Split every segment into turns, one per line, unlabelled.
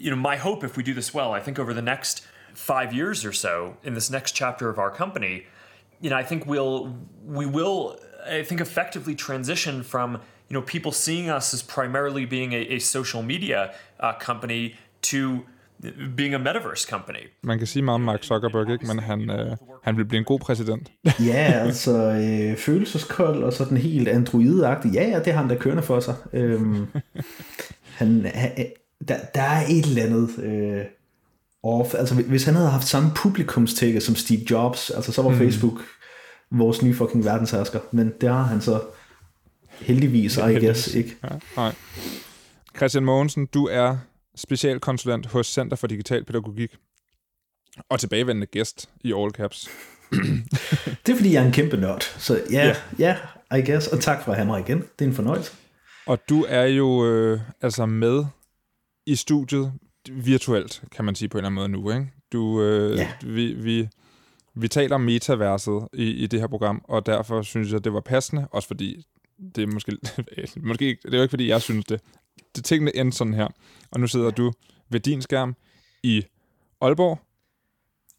you know, my hope if we do this well, I think over the next five years or so in this next chapter of our company, you know, I think we'll we will I think effectively transition from you know people seeing us as primarily being a, a social media uh, company to being a metaverse company.
Man kan sige meget om Mark Zuckerberg, ikke? men han, øh, han vil blive en god præsident.
ja, altså øh, følelseskold og sådan helt androidagtig. Ja, ja, det har han da kørende for sig. Øhm, han, han, der, der er et eller andet øh, off. Altså hvis han havde haft samme publikumstække som Steve Jobs, altså så var mm. Facebook vores nye fucking verdenshersker. Men det har han så heldigvis, I guess, ikke? Ja, nej.
Christian Mogensen, du er specialkonsulent hos Center for Digital Pædagogik og tilbagevendende gæst i All Caps.
det er fordi, jeg er en kæmpe nørd. Så ja, yeah. ja, yeah, I guess. Og tak for at have mig igen. Det er en fornøjelse.
Og du er jo øh, altså med i studiet virtuelt, kan man sige på en eller anden måde nu. Ikke? Du, øh, yeah. vi, vi, vi taler om metaverset i, i det her program, og derfor synes jeg, det var passende, også fordi det er måske, måske ikke, det er jo ikke, fordi jeg synes det. det tingene endte sådan her, og nu sidder du ved din skærm i Aalborg.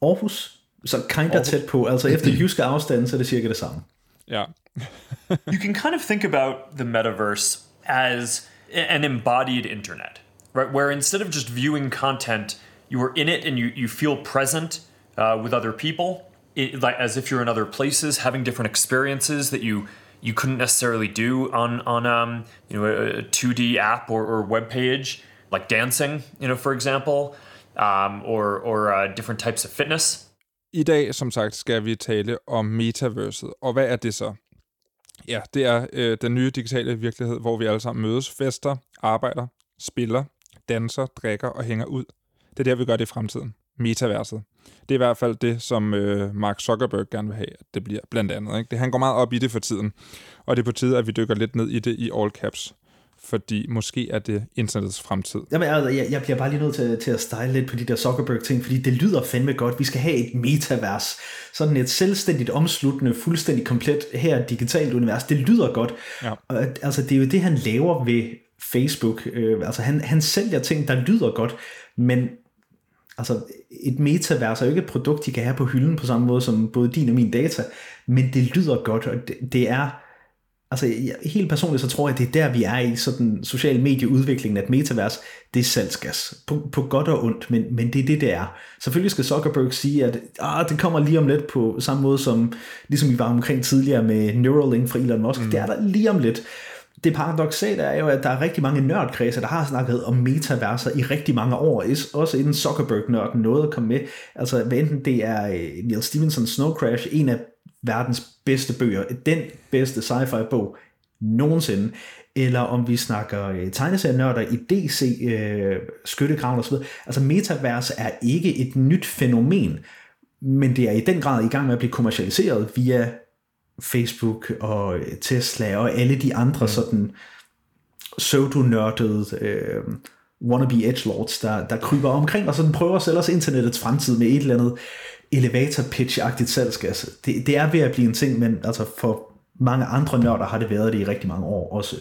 Aarhus, så kinda tæt på, altså efter jyske afstand, så er det cirka det samme.
Ja.
you can kind of think about the metaverse as an embodied internet, right? Where instead of just viewing content, you are in it and you, you feel present uh, with other people, it, like as if you're in other places, having different experiences that you you couldn't necessarily do on on um, you know a, 2D app or, or web page, like dancing, you know, for example, um, or or uh, different types of fitness.
I dag, som sagt, skal vi tale om metaverset. Og hvad er det så? Ja, det er øh, den nye digitale virkelighed, hvor vi alle sammen mødes, fester, arbejder, spiller, danser, drikker og hænger ud. Det er der, vi gør det i fremtiden. Metaverset. Det er i hvert fald det, som øh, Mark Zuckerberg gerne vil have, at det bliver blandt andet. Ikke? Det, han går meget op i det for tiden, og det er på tide, at vi dykker lidt ned i det i all caps fordi måske er det internettets fremtid.
Jamen, jeg, jeg bliver bare lige nødt til, til at style lidt på de der Zuckerberg-ting, fordi det lyder fandme godt. Vi skal have et metavers, sådan et selvstændigt, omsluttende, fuldstændig komplet her digitalt univers. Det lyder godt. Ja. Og, altså, det er jo det, han laver ved Facebook. Øh, altså, han, han sælger ting, der lyder godt, men altså et metavers er jo ikke et produkt, de kan have på hylden på samme måde som både din og min data, men det lyder godt, og det, det er, altså helt personligt så tror jeg, det er der, vi er i sådan social medieudviklingen, at metavers, det er salgsgas, på, på godt og ondt, men, men det er det, det er. Selvfølgelig skal Zuckerberg sige, at ah, det kommer lige om lidt på samme måde som, ligesom vi var omkring tidligere med Neuralink fra Elon Musk, mm. det er der lige om lidt, det paradoxale er jo, at der er rigtig mange nørdkredse, der har snakket om metaverser i rigtig mange år, også inden Zuckerberg-nørden nåede at komme med. Altså, hvad enten det er øh, Neil Stevensons Snow Crash, en af verdens bedste bøger, den bedste sci-fi bog nogensinde, eller om vi snakker øh, tegneserienørder i DC, øh, skyttegraven osv. Altså metavers er ikke et nyt fænomen, men det er i den grad i gang med at blive kommercialiseret via Facebook og øh, Tesla og alle de andre mm. sådan pseudo-nørdede øh, wannabe edgelords, der, der kryber omkring og sådan prøver at sælge os internettets fremtid med et eller andet elevator pitch-agtigt salgsgas. Det, det er ved at blive en ting, men altså for mange andre nørder har det været det i rigtig mange år også.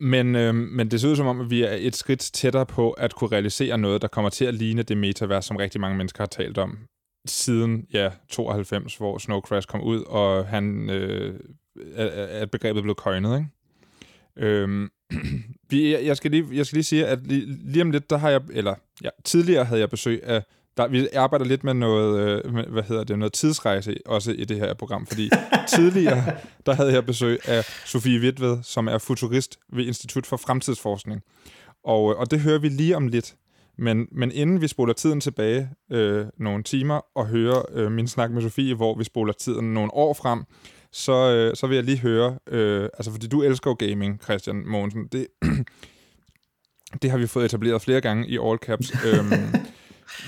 Men, øh, men det ser ud som om, at vi er et skridt tættere på at kunne realisere noget, der kommer til at ligne det metavers, som rigtig mange mennesker har talt om siden ja, 92, hvor Snow Crash kom ud, og han øh, at begrebet blev coined, ikke? Øhm, vi, jeg, skal lige, jeg skal lige sige, at lige, lige om lidt, der har jeg, eller ja, tidligere havde jeg besøg af, der, vi arbejder lidt med noget, øh, med, hvad hedder det, noget tidsrejse også i det her program, fordi tidligere, der havde jeg besøg af Sofie Witved, som er futurist ved Institut for Fremtidsforskning. Og, og det hører vi lige om lidt. Men, men inden vi spoler tiden tilbage øh, nogle timer og hører øh, min snak med Sofie, hvor vi spoler tiden nogle år frem, så, øh, så vil jeg lige høre, øh, altså fordi du elsker jo gaming, Christian Mogensen, det, det har vi fået etableret flere gange i All Caps. øhm,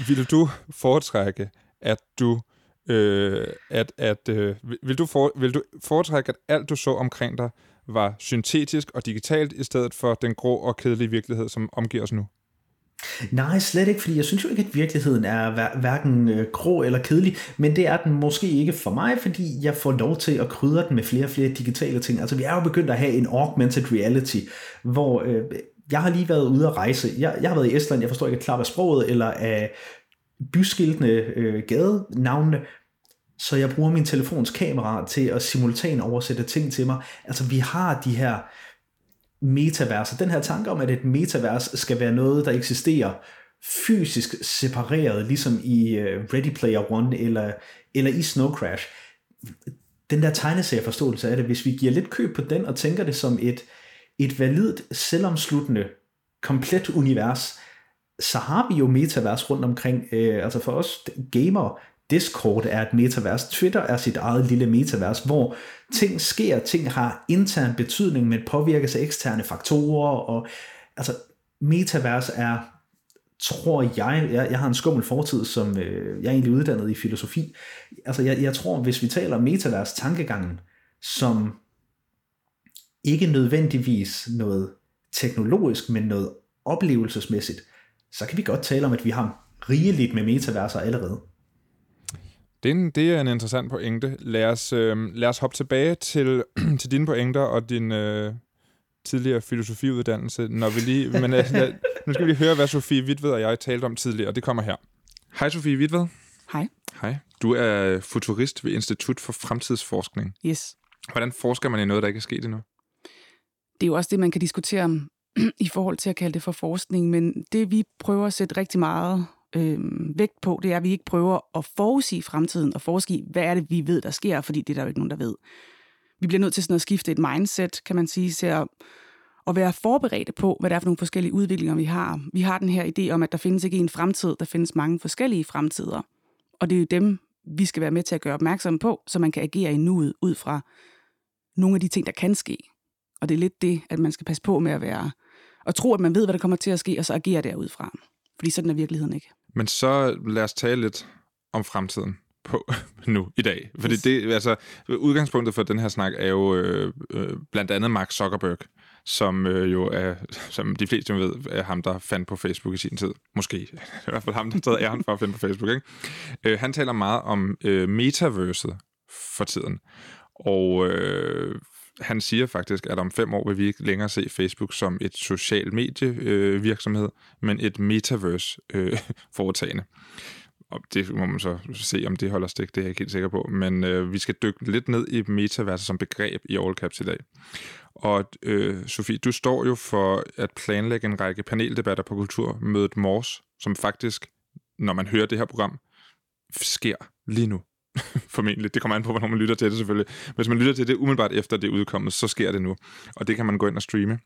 vil du foretrække, at du øh, at, at øh, vil, du for, vil du foretrække, at alt du så omkring dig var syntetisk og digitalt, i stedet for den grå og kedelige virkelighed, som omgiver os nu?
Nej, slet ikke, fordi jeg synes jo ikke, at virkeligheden er hverken øh, grå eller kedelig, men det er den måske ikke for mig, fordi jeg får lov til at krydre den med flere og flere digitale ting. Altså vi er jo begyndt at have en augmented reality, hvor øh, jeg har lige været ude at rejse. Jeg, jeg har været i Estland, jeg forstår ikke et klart af sproget, eller af byskiltene, øh, gadenavnene, så jeg bruger min telefons kamera til at simultan oversætte ting til mig. Altså vi har de her metaverser. Den her tanke om, at et metavers skal være noget, der eksisterer fysisk separeret, ligesom i øh, Ready Player One eller, eller i Snow Crash. Den der tegneserieforståelse af det, hvis vi giver lidt køb på den og tænker det som et, et validt, selvomsluttende, komplet univers, så har vi jo metavers rundt omkring. Øh, altså for os gamer, Discord er et metavers, Twitter er sit eget lille metavers, hvor ting sker, ting har intern betydning, men påvirkes af eksterne faktorer, og altså metavers er, tror jeg, jeg, jeg har en skummel fortid, som øh, jeg er egentlig uddannet i filosofi, altså jeg, jeg tror, hvis vi taler om metavers tankegangen, som ikke nødvendigvis noget teknologisk, men noget oplevelsesmæssigt, så kan vi godt tale om, at vi har rigeligt med metaverser allerede.
Det er, en, det er en interessant pointe. Lad os, øh, lad os hoppe tilbage til, til dine pointer og din øh, tidligere filosofiuddannelse, når vi lige... Men øh, lad, nu skal vi lige høre, hvad Sofie Witved og jeg talte om tidligere, og det kommer her. Hej Sofie Witved.
Hej.
Hej. Du er futurist ved Institut for Fremtidsforskning.
Yes.
Hvordan forsker man i noget, der ikke er sket endnu?
Det er jo også det, man kan diskutere i forhold til at kalde det for forskning, men det vi prøver at sætte rigtig meget øh, vægt på, det er, at vi ikke prøver at forudsige fremtiden og forske hvad er det, vi ved, der sker, fordi det er der jo ikke nogen, der ved. Vi bliver nødt til sådan at skifte et mindset, kan man sige, til at, at være forberedte på, hvad der er for nogle forskellige udviklinger, vi har. Vi har den her idé om, at der findes ikke en fremtid, der findes mange forskellige fremtider. Og det er jo dem, vi skal være med til at gøre opmærksom på, så man kan agere i nuet ud fra nogle af de ting, der kan ske. Og det er lidt det, at man skal passe på med at være og tro, at man ved, hvad der kommer til at ske, og så agere derudfra. Fordi sådan er virkeligheden ikke.
Men så lad os tale lidt om fremtiden på nu i dag. Fordi det, altså, udgangspunktet for den her snak er jo øh, øh, blandt andet Mark Zuckerberg, som øh, jo er, som de fleste ved, er ham, der fandt på Facebook i sin tid. Måske. I hvert fald ham, der taget æren for at finde på Facebook. Ikke? Øh, han taler meget om øh, metaverset for tiden. Og øh, han siger faktisk, at om fem år vil vi ikke længere se Facebook som et social medievirksomhed, øh, men et metaverse-foretagende. Øh, og det må man så se, om det holder stik, det er jeg ikke helt sikker på. Men øh, vi skal dykke lidt ned i metaverse som begreb i All Caps i dag. Og øh, Sofie, du står jo for at planlægge en række paneldebatter på Kulturmødet Mors, som faktisk, når man hører det her program, sker lige nu. formentlig. Det kommer an på, hvornår man lytter til det selvfølgelig. Hvis man lytter til det umiddelbart efter det er udkommet, så sker det nu. Og det kan man gå ind og streame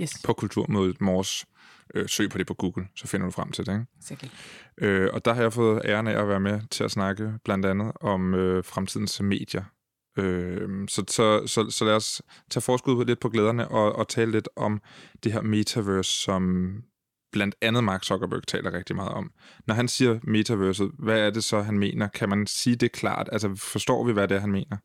yes.
på Kulturmødet Mors. Øh, søg på det på Google, så finder du frem til det. Ikke?
Sikkert.
Øh, og der har jeg fået æren af at være med til at snakke blandt andet om øh, fremtidens medier. Øh, så, så, så, så lad os tage forskud lidt på glæderne og, og tale lidt om det her metaverse, som blandt andet Mark Zuckerberg taler rigtig meget om. Når han siger metaverset, hvad er det så, han mener? Kan man sige det klart? Altså, forstår vi, hvad det er, han mener?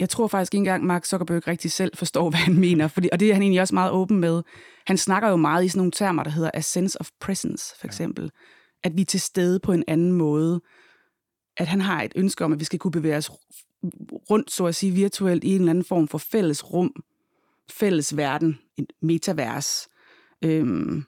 Jeg tror faktisk ikke engang, Mark Zuckerberg rigtig selv forstår, hvad han mener, fordi, og det er han egentlig også meget åben med. Han snakker jo meget i sådan nogle termer, der hedder a sense of presence, for eksempel. Ja. At vi er til stede på en anden måde. At han har et ønske om, at vi skal kunne bevæge os rundt, så at sige, virtuelt i en eller anden form for fælles rum, fælles verden, en metavers. Øhm,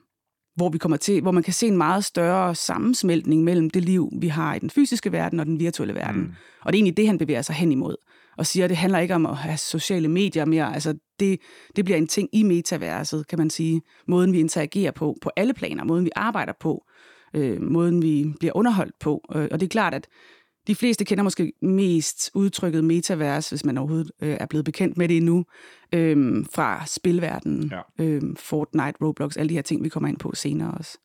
hvor vi kommer til, hvor man kan se en meget større sammensmeltning mellem det liv, vi har i den fysiske verden og den virtuelle verden. Mm. Og det er egentlig det, han bevæger sig hen imod. Og siger, at det handler ikke om at have sociale medier mere. Altså, det, det bliver en ting i metaverset, kan man sige. Måden, vi interagerer på, på alle planer. Måden, vi arbejder på. Øh, måden, vi bliver underholdt på. Øh, og det er klart, at de fleste kender måske mest udtrykket metavers, hvis man overhovedet øh, er blevet bekendt med det endnu, øh, fra spilverdenen, ja. øh, Fortnite, Roblox, alle de her ting, vi kommer ind på senere også.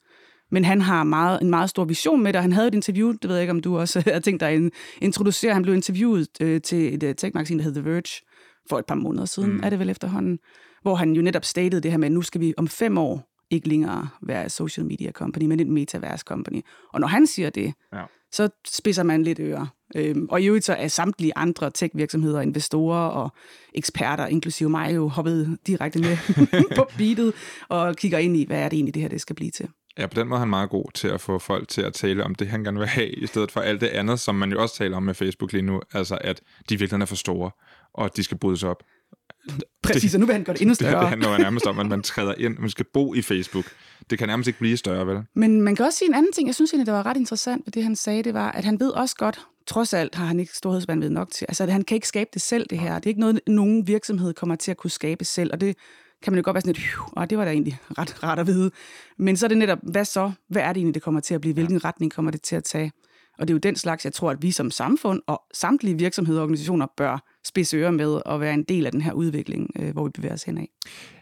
Men han har meget, en meget stor vision med det, han havde et interview, det ved jeg ikke, om du også har tænkt dig at introducere. Han blev interviewet øh, til et uh, tech-magasin, der hedder The Verge, for et par måneder siden, mm. er det vel efterhånden, hvor han jo netop stated det her med, at nu skal vi om fem år ikke længere være social media company, men et metaverse company. Og når han siger det, ja så spidser man lidt ører. Øhm, og i øvrigt så er samtlige andre tech-virksomheder, investorer og eksperter, inklusive mig, jo hoppet direkte med på beatet og kigger ind i, hvad er det egentlig, det her det skal blive til.
Ja, på den måde er han meget god til at få folk til at tale om det, han gerne vil have, i stedet for alt det andet, som man jo også taler om med Facebook lige nu, altså at de virkelig er for store, og at de skal brydes op.
Præcis, og nu vil han gøre det endnu større.
Det handler jo nærmest om, at man træder ind, man skal bo i Facebook. Det kan nærmest ikke blive større, vel?
Men man kan også sige en anden ting, jeg synes egentlig, der var ret interessant ved det, han sagde, det var, at han ved også godt, trods alt har han ikke storhedsvandvid nok til, altså at han kan ikke skabe det selv, det her. Det er ikke noget, nogen virksomhed kommer til at kunne skabe selv, og det kan man jo godt være sådan lidt, og det var da egentlig ret ret at vide. Men så er det netop, hvad så? Hvad er det egentlig, det kommer til at blive? Hvilken retning kommer det til at tage? Og det er jo den slags, jeg tror, at vi som samfund og samtlige virksomheder og organisationer bør spidse ører med og være en del af den her udvikling, øh, hvor vi bevæger os henad.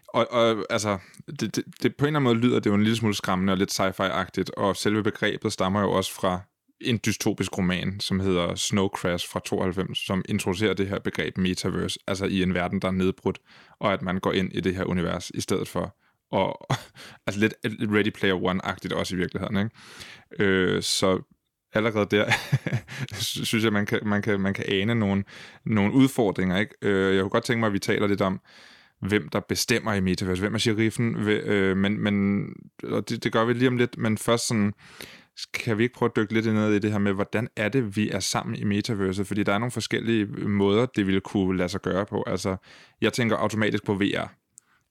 Og, og altså, det, det, det, på en eller anden måde lyder det jo en lille smule skræmmende og lidt sci-fi-agtigt, og selve begrebet stammer jo også fra en dystopisk roman, som hedder Snow Crash fra 92, som introducerer det her begreb metaverse, altså i en verden, der er nedbrudt, og at man går ind i det her univers i stedet for og altså lidt Ready Player One-agtigt også i virkeligheden. Ikke? Øh, så allerede der synes jeg, man kan, man kan, man kan ane nogle, nogle udfordringer. Ikke? Øh, jeg kunne godt tænke mig, at vi taler lidt om, hvem der bestemmer i Metaverse, hvem er sheriffen, øh, men, men og det, det gør vi lige om lidt, men først sådan, kan vi ikke prøve at dykke lidt ned i det her med, hvordan er det, vi er sammen i metaverset? Fordi der er nogle forskellige måder, det ville kunne lade sig gøre på. Altså, jeg tænker automatisk på VR.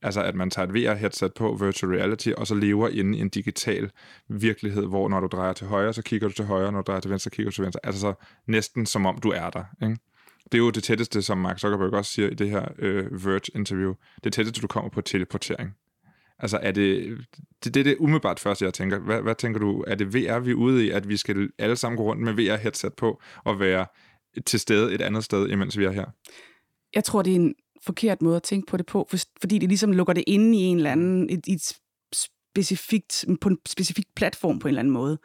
Altså, at man tager et VR-headset på, virtual reality, og så lever inde i en digital virkelighed, hvor når du drejer til højre, så kigger du til højre, når du drejer til venstre, så kigger du til venstre. Altså, så næsten som om du er der, ikke? Det er jo det tætteste, som Mark Zuckerberg også siger i det her øh, Verge-interview. Det tætteste, du kommer på teleportering. Altså er det, det, det er det umiddelbart første, jeg tænker. Hvad, hvad tænker du, er det VR, vi er ude i, at vi skal alle sammen gå rundt med VR-headset på og være til stede et andet sted, imens vi er her?
Jeg tror, det er en forkert måde at tænke på det på, for, fordi det ligesom lukker det inde i en eller anden, et, et specifikt, på en specifik platform på en eller anden måde.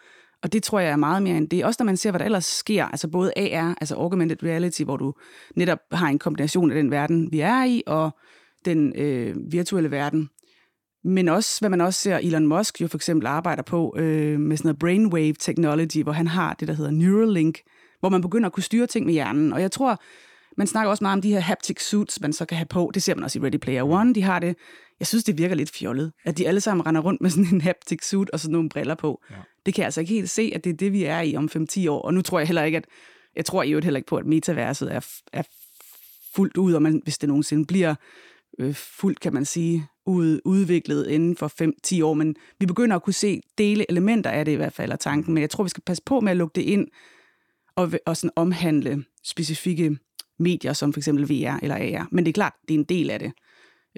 Og det tror jeg er meget mere end det. Også når man ser, hvad der ellers sker, altså både AR, altså augmented reality, hvor du netop har en kombination af den verden, vi er i, og den øh, virtuelle verden, men også, hvad man også ser, Elon Musk jo for eksempel arbejder på øh, med sådan noget brainwave technology, hvor han har det, der hedder Neuralink, hvor man begynder at kunne styre ting med hjernen. Og jeg tror, man snakker også meget om de her haptic suits, man så kan have på. Det ser man også i Ready Player One, de har det. Jeg synes, det virker lidt fjollet, at de alle sammen render rundt med sådan en haptic suit og sådan nogle briller på. Ja. Det kan jeg altså ikke helt se, at det er det, vi er i om 5-10 år. Og nu tror jeg heller ikke, at jeg tror i øvrigt heller ikke på, at metaverset er, er fuldt ud, og man, hvis det nogensinde bliver øh, fuldt, kan man sige, ud, udviklet inden for 5-10 år, men vi begynder at kunne se dele elementer af det i hvert fald af tanken, men jeg tror, vi skal passe på med at lukke det ind og, og sådan omhandle specifikke medier, som for eksempel VR eller AR. Men det er klart, det er en del af det.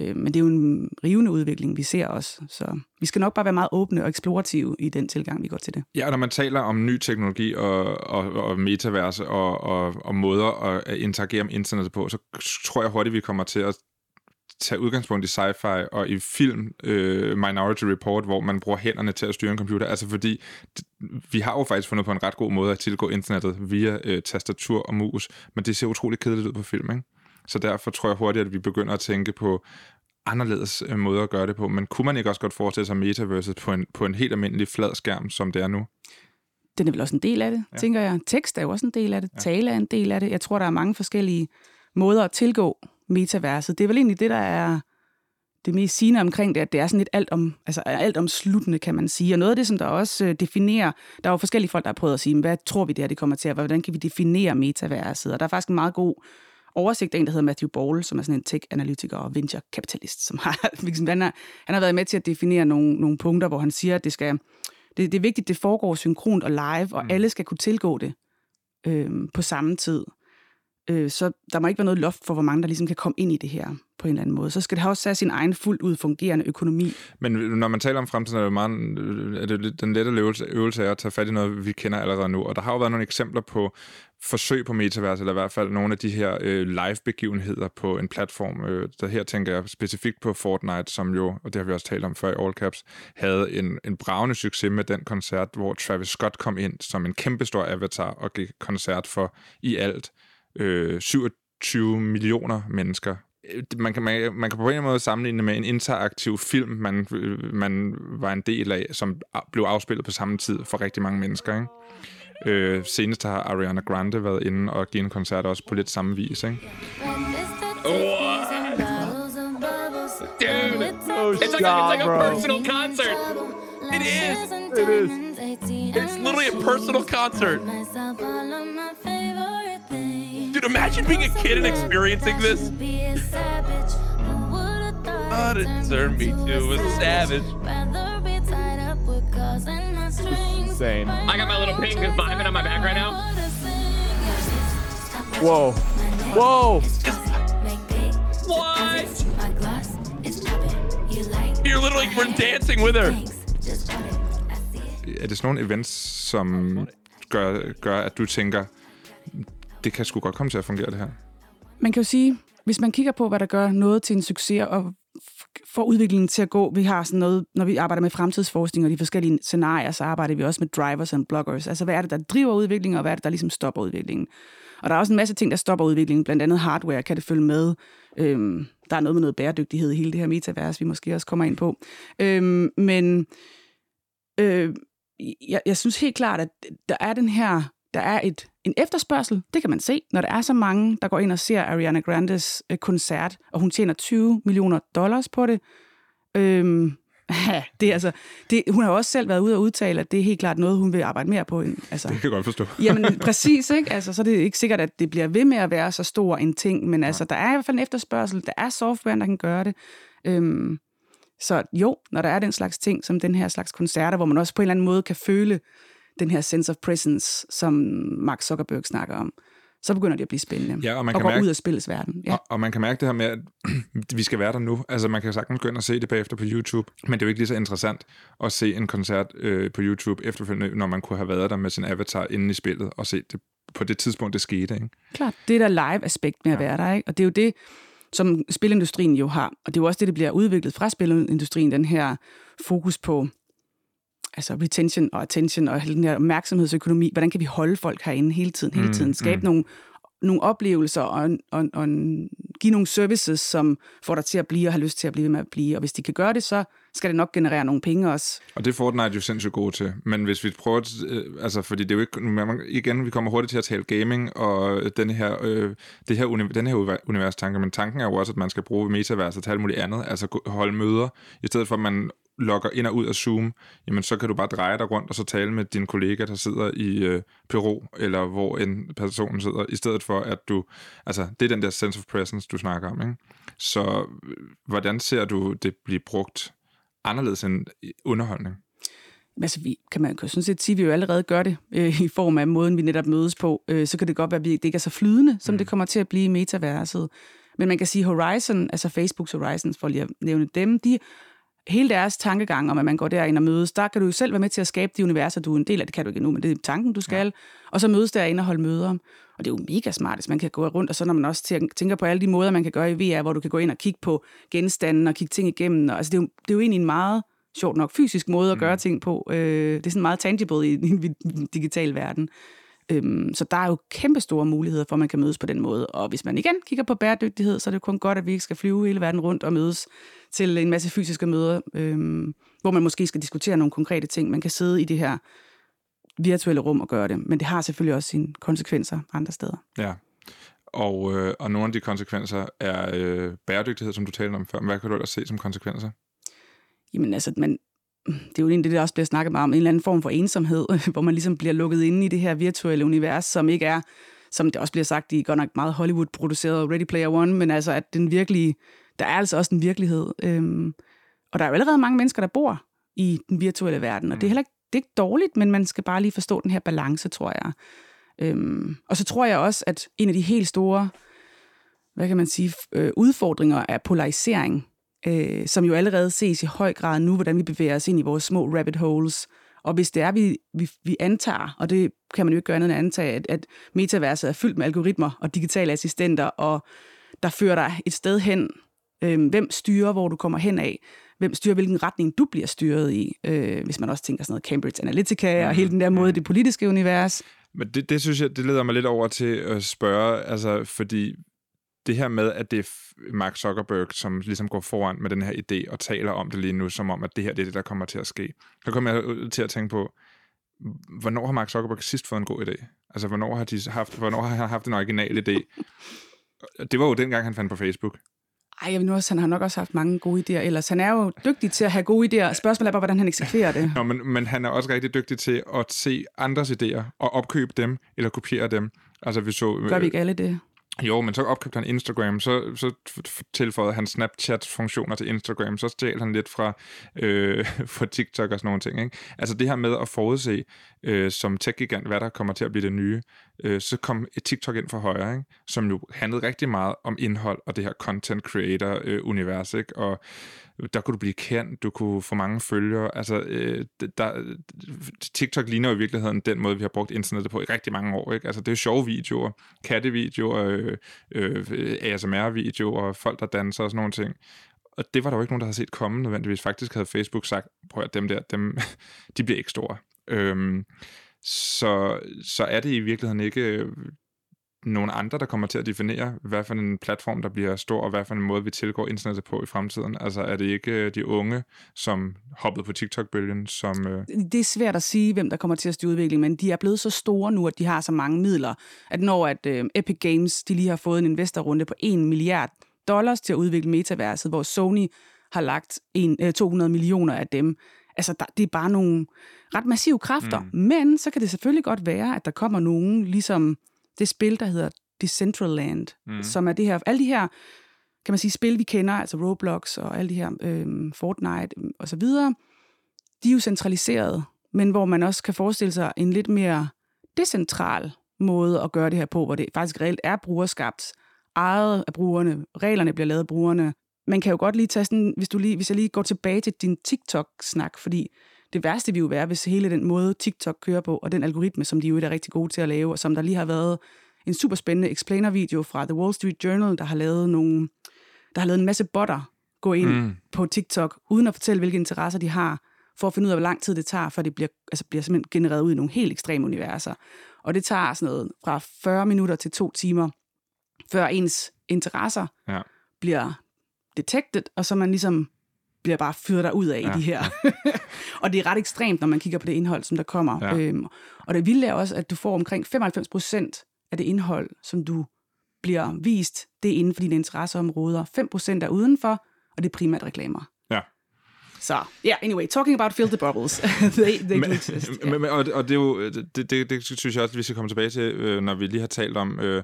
Øh, men det er jo en rivende udvikling, vi ser også. Så vi skal nok bare være meget åbne og eksplorative i den tilgang, vi går til det.
Ja, når man taler om ny teknologi og, og, og metaverse og, og, og måder at interagere med internettet på, så tror jeg hurtigt, vi kommer til at tage udgangspunkt i sci-fi og i film øh, Minority Report, hvor man bruger hænderne til at styre en computer. Altså fordi vi har jo faktisk fundet på en ret god måde at tilgå internettet via øh, tastatur og mus, men det ser utrolig kedeligt ud på film, ikke? Så derfor tror jeg hurtigt, at vi begynder at tænke på anderledes øh, måder at gøre det på. Men kunne man ikke også godt forestille sig metaverset på en, på en helt almindelig flad skærm, som det er nu?
Den er vel også en del af det, ja. tænker jeg. Tekst er jo også en del af det. Ja. Tale er en del af det. Jeg tror, der er mange forskellige måder at tilgå metaverset. Det er vel egentlig det, der er det mest sigende omkring det, at det er sådan lidt alt, om, altså alt omsluttende, kan man sige. Og noget af det, som der også øh, definerer, der er jo forskellige folk, der har prøvet at sige, hvad tror vi det her, det kommer til at være? Hvordan kan vi definere metaverset? Og der er faktisk en meget god oversigt af en, der hedder Matthew Ball, som er sådan en tech-analytiker og venture-kapitalist, som har, ligesom, han, har, han har været med til at definere nogle, nogle punkter, hvor han siger, at det skal det, det er vigtigt, at det foregår synkront og live, og mm. alle skal kunne tilgå det øh, på samme tid. Øh, så der må ikke være noget loft for, hvor mange der ligesom kan komme ind i det her på en eller anden måde. Så skal det også have sin egen fuldt ud fungerende økonomi.
Men når man taler om fremtiden, er det, meget, er det den lette øvelse, øvelse er at tage fat i noget, vi kender allerede nu. Og der har jo været nogle eksempler på forsøg på metavers, eller i hvert fald nogle af de her øh, live-begivenheder på en platform. Øh, der her tænker jeg specifikt på Fortnite, som jo, og det har vi også talt om før i All Caps, havde en, en bravende succes med den koncert, hvor Travis Scott kom ind som en kæmpestor avatar og gik koncert for i alt øh, 27 millioner mennesker. Øh, man kan, man, man kan på en måde sammenligne med en interaktiv film, man, man var en del af, som blev afspillet på samme tid for rigtig mange mennesker. Ikke? Øh, senest har Ariana Grande været inde og givet en koncert også på lidt samme vis. Ikke?
Dude, oh, it's like, a, it's like a personal concert. It is. It is. It's literally a personal concert.
Dude, imagine being a kid and experiencing this. But it turned me to a savage.
Insane.
I got my little pink vibing on my back right now.
Whoa. Whoa.
What? You're literally, we're dancing with her.
Er det sådan nogle events, som gør, gør, at du tænker, det kan sgu godt komme til at fungere, det her?
Man kan jo sige, hvis man kigger på, hvad der gør noget til en succes og får udviklingen til at gå, vi har sådan noget, når vi arbejder med fremtidsforskning og de forskellige scenarier, så arbejder vi også med drivers og bloggers. Altså, hvad er det, der driver udviklingen, og hvad er det, der ligesom stopper udviklingen? Og der er også en masse ting, der stopper udviklingen, blandt andet hardware, kan det følge med. Øhm, der er noget med noget bæredygtighed i hele det her metavers, vi måske også kommer ind på. Øhm, men øh, jeg, jeg synes helt klart, at der er den her, der er et, en efterspørgsel, det kan man se, når der er så mange, der går ind og ser Ariana Grandes øh, koncert, og hun tjener 20 millioner dollars på det. Øhm, det er altså, det, hun har også selv været ude og udtale, at det er helt klart noget, hun vil arbejde mere på. End, altså,
Det kan jeg godt forstå.
Jamen præcis, ikke? Altså, så er det ikke sikkert, at det bliver ved med at være så stor en ting, men altså, der er i hvert fald en efterspørgsel, der er software, der kan gøre det. Øhm, så jo, når der er den slags ting, som den her slags koncerter, hvor man også på en eller anden måde kan føle den her sense of presence, som Mark Zuckerberg snakker om, så begynder det at blive spændende.
Ja, og man
og
kan
går
mærke-
ud af spillets verden. Ja.
Og, og man kan mærke det her med, at vi skal være der nu. Altså, man kan sagtens gå ind og se det bagefter på YouTube, men det er jo ikke lige så interessant at se en koncert øh, på YouTube efterfølgende, når man kunne have været der med sin avatar inde i spillet og se det på det tidspunkt, det skete. Ikke?
Klart, det er der live-aspekt med at være der, ikke? Og det er jo det, som spilindustrien jo har. Og det er jo også det, der bliver udviklet fra spilindustrien, den her fokus på altså retention og attention og hele den her opmærksomhedsøkonomi. Hvordan kan vi holde folk herinde hele tiden, hele tiden? Skabe mm. nogle, nogle oplevelser og, og, og give nogle services, som får dig til at blive og har lyst til at blive ved med at blive. Og hvis de kan gøre det, så skal det nok generere nogle penge også.
Og det er Fortnite jo sindssygt god til. Men hvis vi prøver, at, øh, altså fordi det er jo ikke, man- igen, vi kommer hurtigt til at tale gaming og den her, øh, det her, uni- den her univers tanke, men tanken er jo også, at man skal bruge metaverset til alt muligt andet, altså holde møder, i stedet for at man logger ind og ud af Zoom, jamen så kan du bare dreje dig rundt og så tale med din kollega, der sidder i øh, Peru, eller hvor en person sidder, i stedet for at du, altså det er den der sense of presence, du snakker om, ikke? Så øh, hvordan ser du det blive brugt anderledes end underholdning?
altså, vi, kan man kan sådan set sige, at vi jo allerede gør det øh, i form af måden, vi netop mødes på. Øh, så kan det godt være, at vi, det ikke er så flydende, som mm. det kommer til at blive i metaverset. Men man kan sige, Horizon, altså Facebooks Horizons, for lige at nævne dem, de hele deres tankegang om, at man går derind og mødes, der kan du jo selv være med til at skabe de universer, du er en del af. Det kan du ikke endnu, men det er tanken, du skal. Ja. Og så mødes derinde og holde møder. Og det er jo mega smart, hvis man kan gå rundt, og så når man også tæ- tænker på alle de måder, man kan gøre i VR, hvor du kan gå ind og kigge på genstanden og kigge ting igennem. Og, altså, det, er jo, det er jo egentlig en meget sjovt nok fysisk måde at gøre mm. ting på. Øh, det er sådan meget tangible i, i en digital verden. Øhm, så der er jo kæmpe store muligheder for, at man kan mødes på den måde. Og hvis man igen kigger på bæredygtighed, så er det jo kun godt, at vi ikke skal flyve hele verden rundt og mødes til en masse fysiske møder, øhm, hvor man måske skal diskutere nogle konkrete ting. Man kan sidde i det her virtuelle rum og gøre det, men det har selvfølgelig også sine konsekvenser andre steder.
Ja. Og, øh, og nogle af de konsekvenser er øh, bæredygtighed, som du talte om før. Men hvad kan du ellers se som konsekvenser?
Jamen altså, man, det er jo egentlig det, der også bliver snakket meget om, en eller anden form for ensomhed, hvor man ligesom bliver lukket inde i det her virtuelle univers, som ikke er, som det også bliver sagt i godt nok meget Hollywood-produceret Ready Player One, men altså, at den virkelige, der er altså også en virkelighed. Øhm, og der er jo allerede mange mennesker, der bor i den virtuelle verden, og det er heller ikke, det er ikke dårligt, men man skal bare lige forstå den her balance, tror jeg. Øhm, og så tror jeg også, at en af de helt store, hvad kan man sige, øh, udfordringer er polarisering, øh, som jo allerede ses i høj grad nu, hvordan vi bevæger os ind i vores små rabbit holes. Og hvis det er, vi, vi, vi antager, og det kan man jo ikke gøre andet end at antage, at, at metaverset er fyldt med algoritmer og digitale assistenter, og der fører dig et sted hen, øh, hvem styrer, hvor du kommer hen af, hvem styrer, hvilken retning du bliver styret i, øh, hvis man også tænker sådan noget Cambridge Analytica og hele den der måde, det politiske univers.
Men det, det synes jeg, det leder mig lidt over til at spørge, altså fordi det her med, at det er Mark Zuckerberg, som ligesom går foran med den her idé og taler om det lige nu, som om, at det her det er det, der kommer til at ske. Så kommer jeg til at tænke på, hvornår har Mark Zuckerberg sidst fået en god idé? Altså, hvornår har, de haft, hvornår har han haft en original idé? Det var jo dengang, han fandt på Facebook.
Ej, jeg ved nu også, han har nok også haft mange gode idéer ellers. Han er jo dygtig til at have gode idéer. Spørgsmålet er bare, hvordan han eksekverer det.
Nå, men, men han er også rigtig dygtig til at se andres idéer og opkøbe dem eller kopiere dem. Altså, vi så...
Gør vi ikke alle det?
Jo, men så opkøbte han Instagram, så, så tilføjede han Snapchat-funktioner til Instagram, så stjal han lidt fra, øh, fra TikTok og sådan nogle ting. Ikke? Altså det her med at forudse, øh, som tech-gigant, hvad der kommer til at blive det nye, øh, så kom et TikTok ind for højre, ikke? som jo handlede rigtig meget om indhold og det her content creator-univers, øh, ikke? og der kunne du blive kendt, du kunne få mange følgere. Altså, øh, der, TikTok ligner jo i virkeligheden den måde, vi har brugt internettet på i rigtig mange år. Ikke? Altså, det er sjove videoer, kattevideoer, øh, øh, ASMR-videoer, folk, der danser og sådan nogle ting. Og det var der jo ikke nogen, der havde set komme nødvendigvis. Faktisk havde Facebook sagt, prøv at dem der, dem, de bliver ikke store. Øhm, så, så er det i virkeligheden ikke øh, nogle andre, der kommer til at definere, hvad for en platform, der bliver stor, og hvad for en måde, vi tilgår internettet på i fremtiden? Altså er det ikke øh, de unge, som hoppede på TikTok-bølgen, som... Øh...
Det er svært at sige, hvem der kommer til at styre udviklingen, men de er blevet så store nu, at de har så mange midler, at når at øh, Epic Games de lige har fået en investorrunde på 1 milliard dollars til at udvikle metaverset, hvor Sony har lagt en, øh, 200 millioner af dem, Altså, der, det er bare nogle ret massive kræfter. Mm. Men så kan det selvfølgelig godt være, at der kommer nogen, ligesom det spil, der hedder Decentraland, mm. som er det her, alle de her, kan man sige, spil, vi kender, altså Roblox og alle de her, øh, Fortnite og så videre, de er jo centraliseret, men hvor man også kan forestille sig en lidt mere decentral måde at gøre det her på, hvor det faktisk reelt er brugerskabt, ejet af brugerne, reglerne bliver lavet af brugerne. Man kan jo godt lige tage sådan, hvis, du lige, hvis jeg lige går tilbage til din TikTok-snak, fordi det værste vil jo være, hvis hele den måde, TikTok kører på, og den algoritme, som de jo er rigtig gode til at lave, og som der lige har været en super spændende explainer-video fra The Wall Street Journal, der har lavet nogle, der har lavet en masse botter gå ind mm. på TikTok, uden at fortælle, hvilke interesser de har, for at finde ud af, hvor lang tid det tager, før det bliver, altså bliver simpelthen genereret ud i nogle helt ekstreme universer. Og det tager sådan noget fra 40 minutter til to timer, før ens interesser ja. bliver detected, og så man ligesom bliver bare fyret der ud af ja. de her. og det er ret ekstremt, når man kigger på det indhold, som der kommer. Ja. Øhm, og det vilde er også, at du får omkring 95 procent af det indhold, som du bliver vist, det er inden for dine interesseområder. 5 procent er udenfor, og det er primært reklamer. Så, ja, yeah, anyway, talking about filter bubbles. they, they men, exist.
Yeah. Men, og, og det, er jo, det, det, det synes jeg også, at vi skal komme tilbage til, øh, når vi lige har talt om, øh,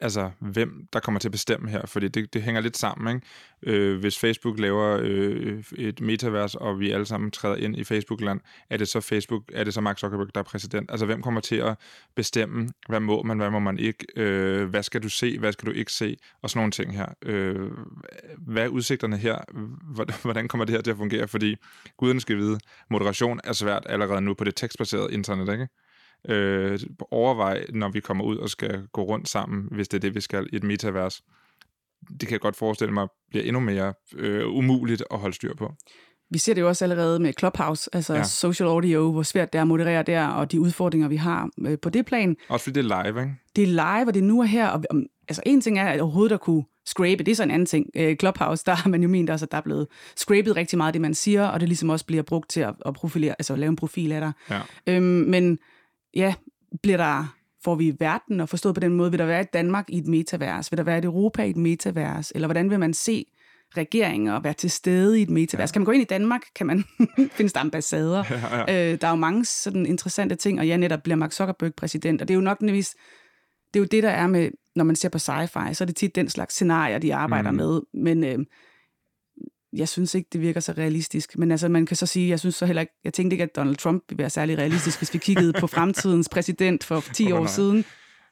altså, hvem der kommer til at bestemme her, fordi det, det hænger lidt sammen, ikke? Øh, hvis Facebook laver øh, et metavers, og vi alle sammen træder ind i Facebook-land, er det så Facebook, er det så Mark Zuckerberg, der er præsident? Altså, hvem kommer til at bestemme, hvad må man, hvad må man ikke, øh, hvad skal du se, hvad skal du ikke se, og sådan nogle ting her. Øh, hvad er udsigterne her? Hvordan kommer det her til at fungere? Fordi guden skal vide, moderation er svært allerede nu på det tekstbaserede internet, ikke? Øh, overvej, når vi kommer ud og skal gå rundt sammen, hvis det er det, vi skal i et metavers det kan jeg godt forestille mig bliver endnu mere øh, umuligt at holde styr på.
Vi ser det jo også allerede med Clubhouse, altså ja. social audio, hvor svært det er at moderere der, og de udfordringer, vi har øh, på det plan.
Også fordi det er live, ikke?
Det er live, og det er nu og her. Og, altså en ting er, at overhovedet at kunne scrape, det er så en anden ting. Øh, Clubhouse, der har man jo ment også, at der er blevet scrapet rigtig meget det, man siger, og det ligesom også bliver brugt til at, at profilere, altså at lave en profil af dig. Ja. Øhm, men ja, bliver der får vi verden, og forstået på den måde, vil der være et Danmark i et metavers? Vil der være et Europa i et metavers? Eller hvordan vil man se regeringer og være til stede i et metavers? Ja. Kan man gå ind i Danmark? Kan man finde der ambassader? Ja, ja. Øh, der er jo mange sådan interessante ting, og ja, netop bliver Mark Zuckerberg præsident, og det er jo nok nødvendigvis, det er jo det, der er med, når man ser på sci-fi, så er det tit den slags scenarier, de arbejder mm. med, men øh, jeg synes ikke, det virker så realistisk. Men altså, man kan så sige, jeg synes så heller ikke, jeg tænkte ikke, at Donald Trump ville være særlig realistisk, hvis vi kiggede på fremtidens præsident for 10 oh, år nej. siden.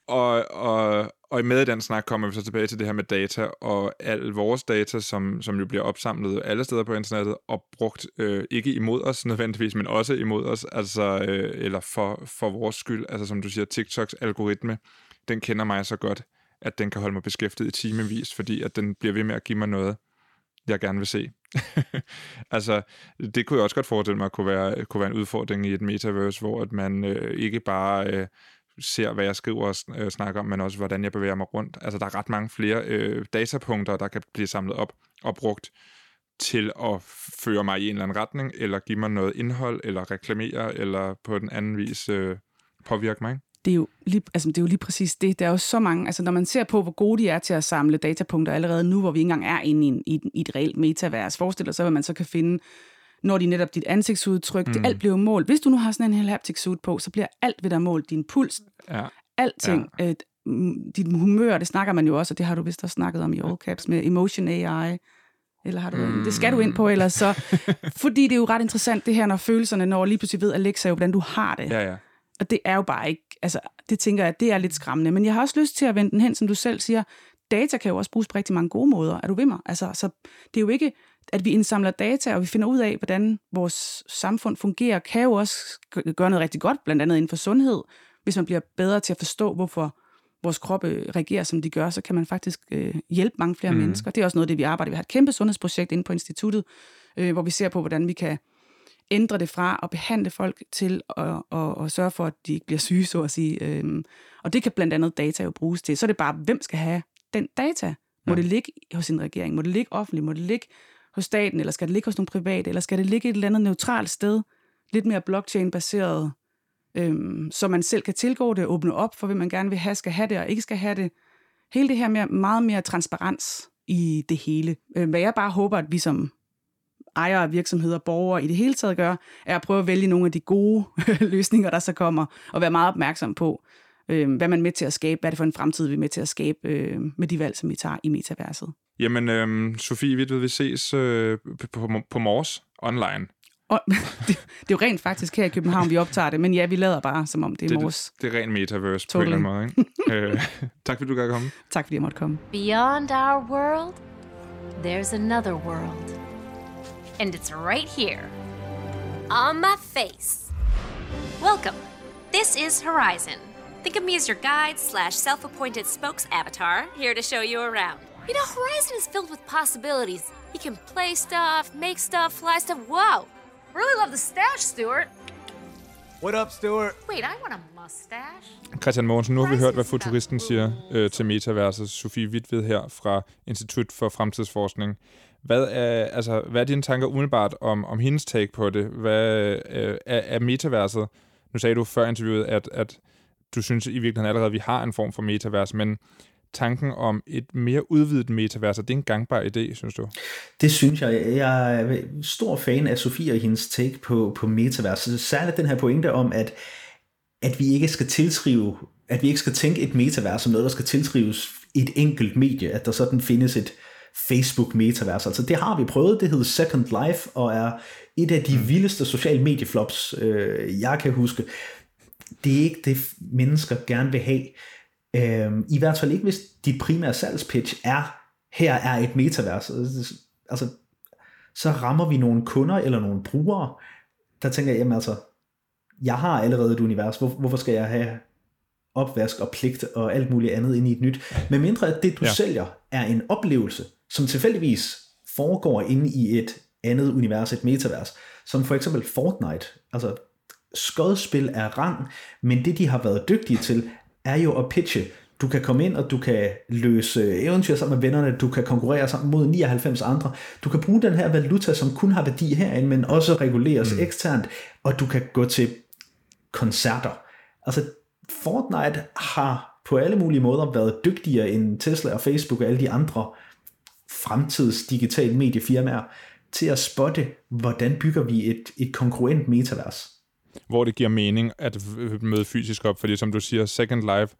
Og, og, og med den snak kommer vi så tilbage til det her med data, og al vores data, som, som jo bliver opsamlet alle steder på internettet, og brugt øh, ikke imod os nødvendigvis, men også imod os, altså, øh, eller for, for vores skyld. Altså som du siger, TikToks algoritme, den kender mig så godt, at den kan holde mig beskæftiget i timevis, fordi at den bliver ved med at give mig noget, jeg gerne vil se. altså, det kunne jeg også godt forestille mig kunne være, kunne være en udfordring i et metaverse, hvor at man øh, ikke bare øh, ser, hvad jeg skriver og øh, snakker om, men også, hvordan jeg bevæger mig rundt. Altså, der er ret mange flere øh, datapunkter, der kan blive samlet op og brugt til at føre mig i en eller anden retning, eller give mig noget indhold, eller reklamere, eller på den anden vis øh, påvirke mig. Ikke?
Det er, jo lige, altså, det er jo lige præcis det. Der er jo så mange, altså når man ser på, hvor gode de er til at samle datapunkter allerede nu, hvor vi ikke engang er inde i, en, i, i et reelt metavers, forestil dig så, hvad man så kan finde, når de netop dit ansigtsudtryk, mm. det alt bliver målt. Hvis du nu har sådan en hel haptic suit på, så bliver alt ved dig målt. Din puls, ja. alting. Ja. Øh, dit humør, det snakker man jo også, og det har du vist også snakket om i All Caps med Emotion AI. Eller har du mm. Det skal du ind på ellers så. fordi det er jo ret interessant det her, når følelserne når lige pludselig ved Alexa jo, hvordan du har det.
Ja, ja.
Og det er jo bare ikke, altså det tænker jeg, det er lidt skræmmende. Men jeg har også lyst til at vende den hen, som du selv siger, data kan jo også bruges på rigtig mange gode måder. Er du ved mig? Altså, så det er jo ikke, at vi indsamler data, og vi finder ud af, hvordan vores samfund fungerer, kan jo også gøre noget rigtig godt, blandt andet inden for sundhed. Hvis man bliver bedre til at forstå, hvorfor vores kroppe reagerer, som de gør, så kan man faktisk øh, hjælpe mange flere mm. mennesker. Det er også noget af det, vi arbejder. Vi har et kæmpe sundhedsprojekt inde på instituttet, øh, hvor vi ser på, hvordan vi kan ændre det fra at behandle folk til at, at, at, sørge for, at de ikke bliver syge, så at sige. Øh, og det kan blandt andet data jo bruges til. Så er det bare, hvem skal have den data? Må ja. det ligge hos en regering? Må det ligge offentligt? Må det ligge hos staten? Eller skal det ligge hos nogle private? Eller skal det ligge et eller andet neutralt sted? Lidt mere blockchain-baseret, øhm, så man selv kan tilgå det og åbne op for, hvad man gerne vil have, skal have det og ikke skal have det. Hele det her med meget mere transparens i det hele. Øh, hvad jeg bare håber, at vi som ejere af virksomheder, borgere i det hele taget gør, er at prøve at vælge nogle af de gode løsninger, der så kommer, og være meget opmærksom på, øh, hvad man er med til at skabe, hvad er det for en fremtid, vi er med til at skabe øh, med de valg, som vi tager i metaverset.
Jamen, øh, Sofie, vi, vi ses øh, på, på, Mors online.
Og, det, det er jo rent faktisk her i København, vi optager det, men ja, vi lader bare, som om det er Mors.
Det, det er rent metaverse totally. på en eller anden måde. Ikke? øh, tak fordi du kan komme.
Tak fordi jeg måtte komme.
Beyond our world, there's another world. And it's right here. On my face. Welcome. This is Horizon. Think of me as your guide slash self appointed spokes avatar, here to show you around. You know, Horizon is filled with possibilities. You can play stuff, make stuff, fly stuff. Whoa! Really love the stash, Stuart.
What up, Stuart?
Wait, I want a mustache.
Christian Mogensen, nu har vi hørt, hvad futuristen siger øh, til Metaverset. Sofie Wittved her fra Institut for Fremtidsforskning. Hvad er, altså, hvad er dine tanker umiddelbart om, om hendes take på det? Hvad øh, er, er metaverset? Nu sagde du før interviewet, at, at du synes i virkeligheden allerede, at vi har en form for metavers, men tanken om et mere udvidet metavers, er det en gangbar idé, synes du?
Det synes jeg. Jeg er stor fan af Sofie og hendes take på, på metaverset. Særligt den her pointe om, at, at vi ikke skal tilskrive, at vi ikke skal tænke et metavers som noget, der skal tilskrives et enkelt medie, at der sådan findes et øh, metavers. Altså det har vi prøvet, det hedder Second Life, og er et af de mm. vildeste sociale medieflops, øh, jeg kan huske det er ikke det, mennesker gerne vil have. Øhm, I hvert fald ikke, hvis dit primære salgspitch er, her er et metavers. Altså, så rammer vi nogle kunder eller nogle brugere, der tænker, jamen altså, jeg har allerede et univers, hvor, hvorfor skal jeg have opvask og pligt og alt muligt andet ind i et nyt? Men mindre at det, du ja. sælger, er en oplevelse, som tilfældigvis foregår inde i et andet univers, et metavers, som for eksempel Fortnite. Altså, skodspil er rang, men det de har været dygtige til, er jo at pitche. Du kan komme ind, og du kan løse eventyr sammen med vennerne, du kan konkurrere sammen mod 99 andre. Du kan bruge den her valuta, som kun har værdi herinde, men også reguleres mm. eksternt, og du kan gå til koncerter. Altså, Fortnite har på alle mulige måder været dygtigere end Tesla og Facebook og alle de andre fremtids digitale mediefirmaer til at spotte, hvordan bygger vi et, et konkurrent metavers
hvor det giver mening at møde fysisk op, fordi som du siger, Second Life,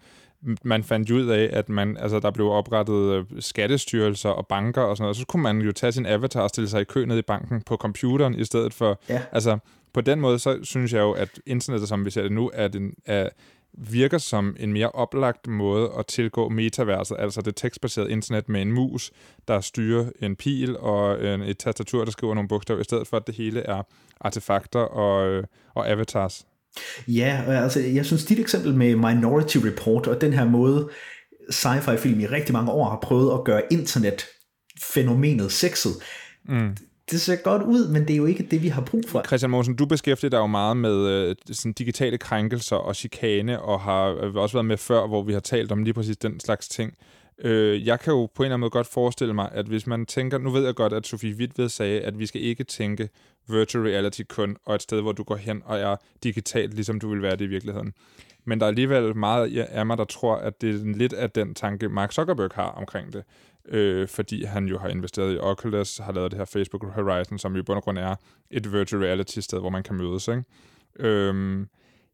man fandt ud af, at man, altså, der blev oprettet øh, skattestyrelser og banker og sådan noget, så kunne man jo tage sin avatar og stille sig i kø ned i banken på computeren, i stedet for, ja. altså, på den måde, så synes jeg jo, at internettet, som vi ser det nu, er, den, er virker som en mere oplagt måde at tilgå metaverset, altså det tekstbaserede internet med en mus, der styrer en pil og en, et tastatur, der skriver nogle bogstaver, i stedet for at det hele er artefakter og, og avatars.
Ja, altså jeg synes dit eksempel med Minority Report og den her måde, sci-fi film i rigtig mange år har prøvet at gøre internet fænomenet sexet, mm det ser godt ud, men det er jo ikke det, vi har brug for.
Christian Mogensen, du beskæftiger dig jo meget med øh, sådan digitale krænkelser og chikane, og har øh, også været med før, hvor vi har talt om lige præcis den slags ting. Øh, jeg kan jo på en eller anden måde godt forestille mig, at hvis man tænker, nu ved jeg godt, at Sofie Wittved sagde, at vi skal ikke tænke virtual reality kun, og et sted, hvor du går hen og er digitalt, ligesom du vil være det i virkeligheden. Men der er alligevel meget af mig, der tror, at det er lidt af den tanke, Mark Zuckerberg har omkring det øh, fordi han jo har investeret i Oculus, har lavet det her Facebook Horizon, som i bund og grund er et virtual reality sted, hvor man kan mødes. Ikke? Øhm,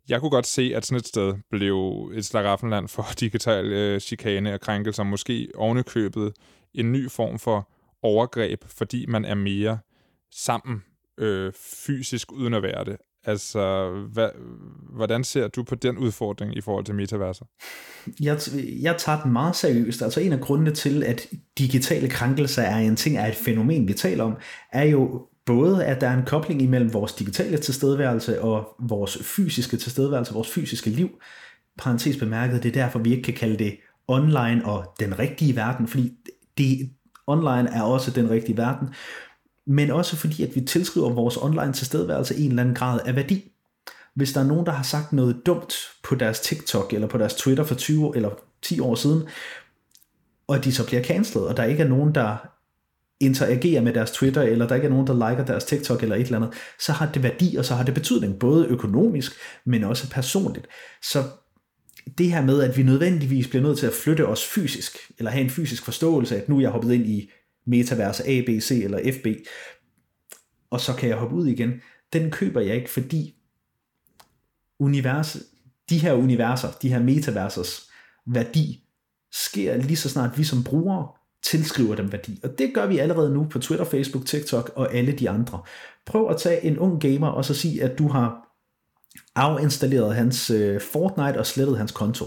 Jeg kunne godt se, at sådan et sted blev et slaraffenland for digital øh, chikane og krænkelser, måske ovenikøbet en ny form for overgreb, fordi man er mere sammen øh, fysisk uden at være det. Altså, hvad, hvordan ser du på den udfordring i forhold til metaverser?
Jeg, jeg tager den meget seriøst. Altså en af grundene til, at digitale krænkelser er en ting, er et fænomen, vi taler om, er jo både, at der er en kobling imellem vores digitale tilstedeværelse og vores fysiske tilstedeværelse, vores fysiske liv. Parentes bemærket, det er derfor, vi ikke kan kalde det online og den rigtige verden, fordi det, online er også den rigtige verden men også fordi, at vi tilskriver vores online tilstedeværelse en eller anden grad af værdi. Hvis der er nogen, der har sagt noget dumt på deres TikTok eller på deres Twitter for 20 eller 10 år siden, og de så bliver cancelled, og der ikke er nogen, der interagerer med deres Twitter, eller der ikke er nogen, der liker deres TikTok eller et eller andet, så har det værdi, og så har det betydning, både økonomisk, men også personligt. Så det her med, at vi nødvendigvis bliver nødt til at flytte os fysisk, eller have en fysisk forståelse af, at nu er jeg hoppet ind i metaverser A, B, C eller FB, og så kan jeg hoppe ud igen, den køber jeg ikke, fordi univers, de her universer, de her metaversers værdi, sker lige så snart vi som brugere tilskriver dem værdi. Og det gør vi allerede nu på Twitter, Facebook, TikTok og alle de andre. Prøv at tage en ung gamer og så sige, at du har afinstalleret hans øh, Fortnite og slettet hans konto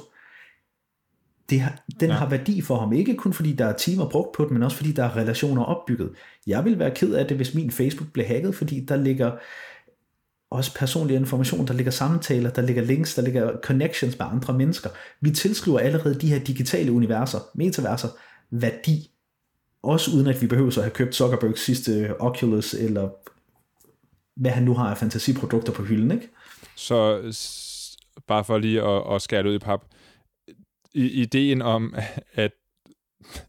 det har, den ja. har værdi for ham, ikke kun fordi der er timer brugt på den, men også fordi der er relationer opbygget. Jeg vil være ked af det, hvis min Facebook blev hacket, fordi der ligger også personlig information, der ligger samtaler, der ligger links, der ligger connections med andre mennesker. Vi tilskriver allerede de her digitale universer, metaverser, værdi, også uden at vi behøver at have købt Zuckerbergs sidste Oculus, eller hvad han nu har af fantasiprodukter på hylden, ikke?
Så bare for lige at, at skære ud i pap, ideen om, at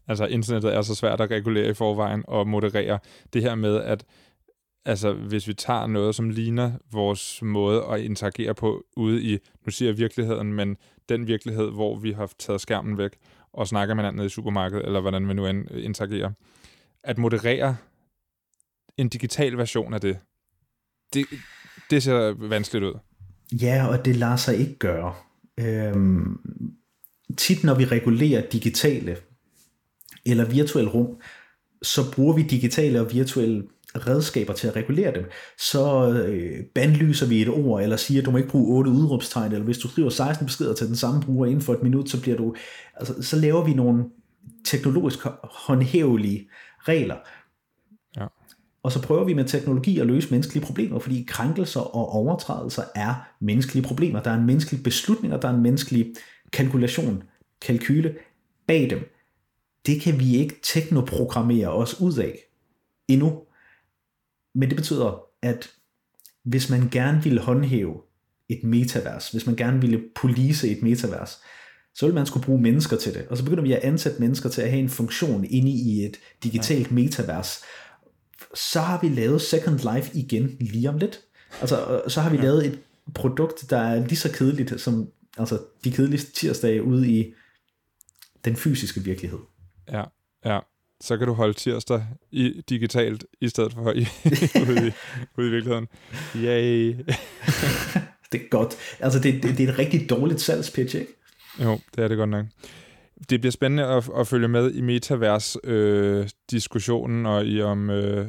altså, internettet er så svært at regulere i forvejen og moderere, det her med, at altså, hvis vi tager noget, som ligner vores måde at interagere på ude i, nu siger jeg virkeligheden, men den virkelighed, hvor vi har taget skærmen væk og snakker med hinanden i supermarkedet, eller hvordan vi nu øh, interagerer, at moderere en digital version af det, det, det ser vanskeligt ud.
Ja, og det lader sig ikke gøre. Øhm, tit når vi regulerer digitale eller virtuelle rum, så bruger vi digitale og virtuelle redskaber til at regulere dem, så øh, bandlyser vi et ord, eller siger, at du må ikke bruge 8 udråbstegn, eller hvis du skriver 16 beskeder til den samme bruger inden for et minut, så bliver du, altså, så laver vi nogle teknologisk håndhævelige regler. Ja. Og så prøver vi med teknologi at løse menneskelige problemer, fordi krænkelser og overtrædelser er menneskelige problemer. Der er en menneskelig beslutning, og der er en menneskelig kalkulation, kalkyle bag dem. Det kan vi ikke teknoprogrammere os ud af endnu. Men det betyder, at hvis man gerne ville håndhæve et metavers, hvis man gerne ville police et metavers, så vil man skulle bruge mennesker til det. Og så begynder vi at ansætte mennesker til at have en funktion inde i et digitalt ja. metavers. Så har vi lavet Second Life igen lige om lidt. Altså, så har vi ja. lavet et produkt, der er lige så kedeligt som altså de kedeligste tirsdage ude i den fysiske virkelighed.
Ja, ja. Så kan du holde tirsdag i, digitalt, i stedet for i, ude, i, ude i virkeligheden. Yay!
det er godt. Altså, det, det, det er et rigtig dårligt salgspitch, ikke?
Jo, det er det godt nok. Det bliver spændende at, at følge med i metavers-diskussionen, øh, og i om, øh,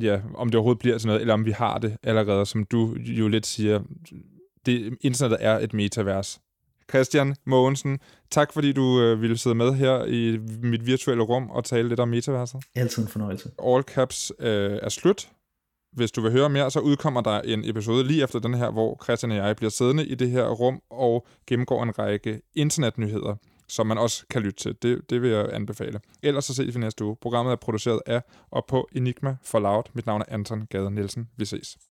ja, om det overhovedet bliver sådan noget, eller om vi har det allerede, som du jo lidt siger, det, internettet er et metavers. Christian Mogensen, tak fordi du øh, ville sidde med her i mit virtuelle rum og tale lidt om metaverset.
Altid en fornøjelse.
All Caps øh, er slut. Hvis du vil høre mere, så udkommer der en episode lige efter den her, hvor Christian og jeg bliver siddende i det her rum og gennemgår en række internetnyheder, som man også kan lytte til. Det, det vil jeg anbefale. Ellers så ses vi næste uge. Programmet er produceret af og på Enigma for Loud. Mit navn er Anton Gade Nielsen. Vi ses.